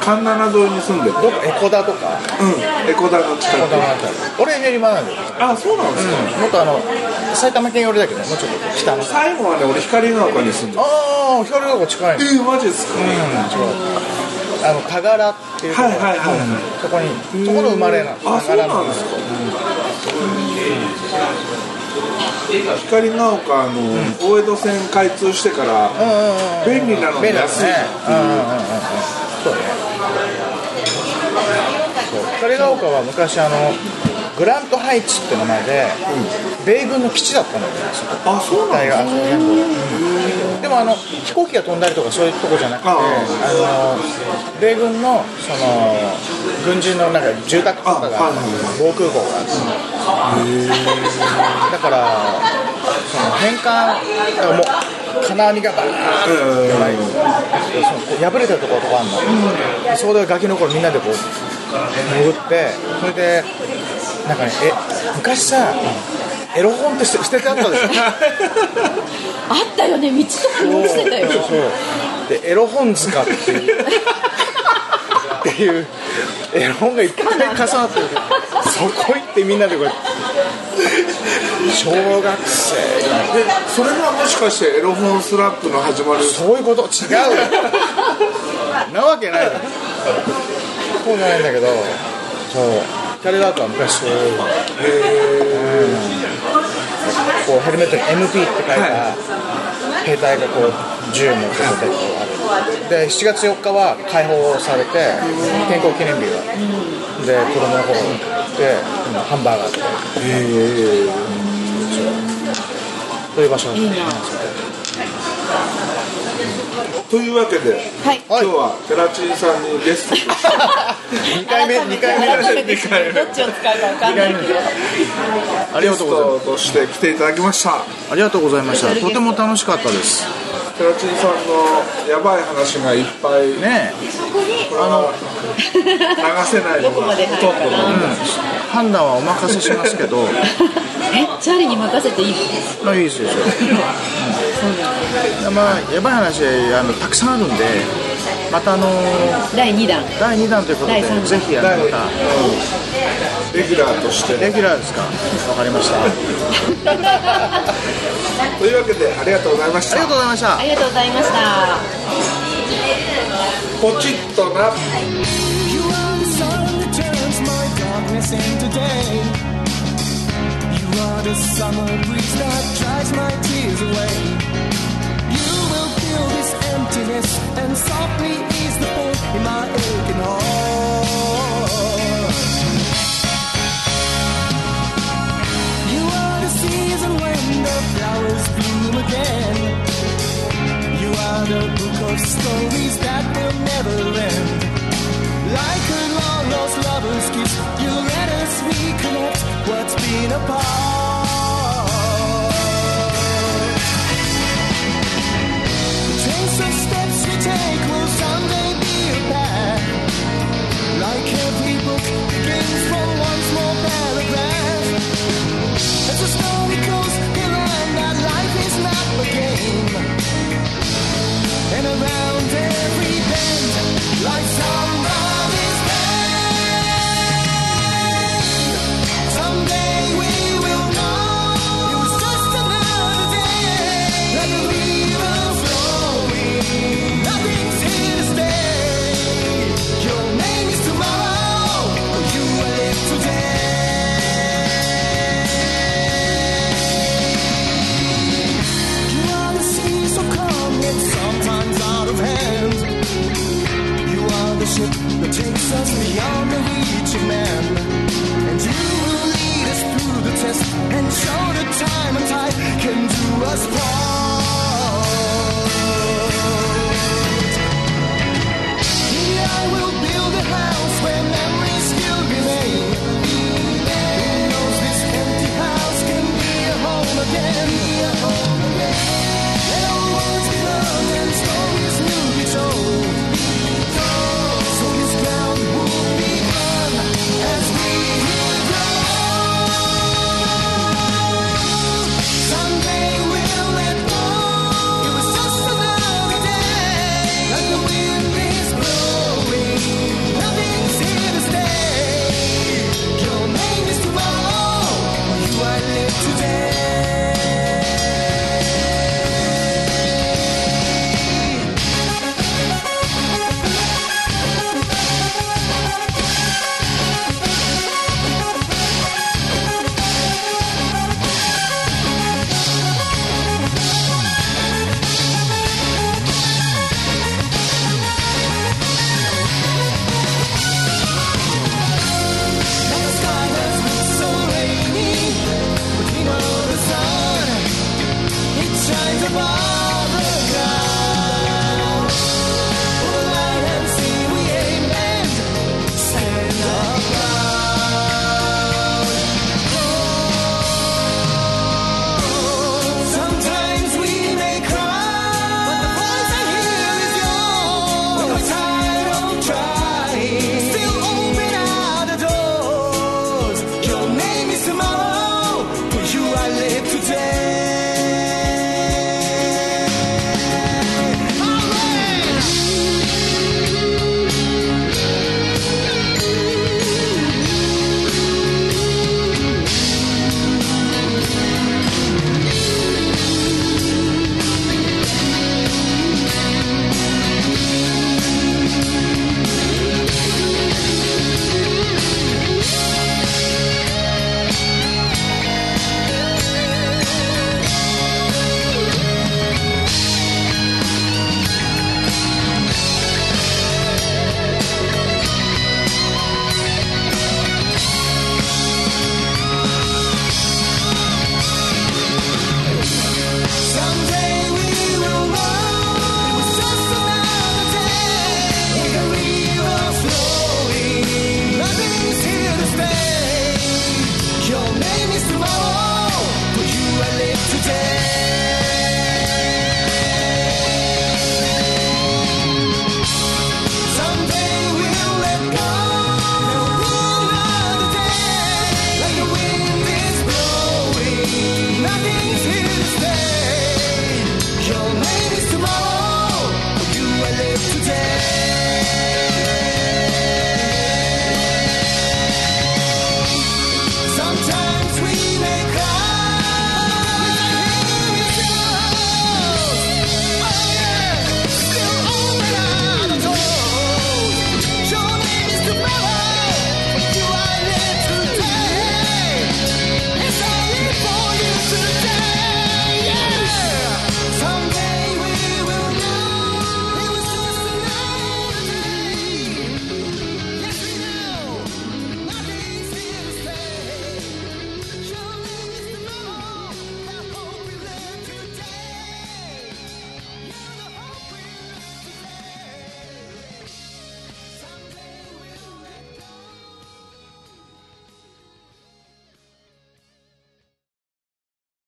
環七沿いに住んでてどこエコダとか？うん。エコダの近く。俺練馬なんだよ、あそうなんですか、もっとあの埼玉県寄りだけどもうちょっと北の。最後はね俺光が丘に住んでたああ光のとこ近いの。えー、マジですか、あの田柄っていうとこはいはいはいはい。そこにそこの生まれなのあそうなんですか、光が丘の大江戸線開通してから便利なのに便利だ安いそうね。そう。光が丘は昔あのグラントハイツって名前で、米軍の基地だったのよねそこあそうなん大だ学あそこ全部でもあの飛行機が飛んだりとかそういうとこじゃなくてああ。の米軍のその軍人のなんか住宅とかが防空壕があって。だからその返還もう金網がバーッえてないその破れてるところとかあるの。でそこでガキの頃みんなでこう潜ってそれでなんかねえ昔さエロ本って捨て捨ててあったでしょあったよね。道とかに落ちてたよ。そう。でエロ本塚っていう (laughs) っていうエロ本がいっぱい重なってる。そこ行ってみんなでこうやって小学生がでそれがもしかしてエロ本スラップの始まり？そういうこと？違うよ。(laughs) なわけない (laughs) そうじゃないんだけどそう光だとは昔そういうこうヘルメットに MP って書いた兵隊がこう銃持ってこうこうあるで7月4日は解放されて建国記念日がで子供の頃。で今ハンバーガーとかそう。いう場所。いいなというわけではい。今日はテラチンさんにゲストとして2回目2回目改めてどっちを使うか分かんないけどありがとうございますトとして来ていただきました。ありがとうございました。とても楽しかったです。テラチンさんのやばい話がいっぱいねあの流せないのが (laughs) ほとん。判断はお任せしますけど。(laughs) えチャーリーに任せていいまあいいですよ、うんまあやばい話あのたくさんあるんでまたあの第2弾。第2弾ということでぜひあのまたレギュラーとして。レギュラーですか？わかりました。あ (laughs) というわけでありがとうございました。りがとうございました。ありがとうございました。ポチッとな。You are The summer breeze that dries my tears away. You will fill this emptiness and softly ease the pain in my aching heart. You are the season when the flowers bloom again. You are the book of stories that will never end. Like a long lost lover's kiss, you let us reconnect what's been apart. Around every bend lies somebody. friendship that takes us beyond the reach of man. And you will lead us through the test and show that time and tide can do us part.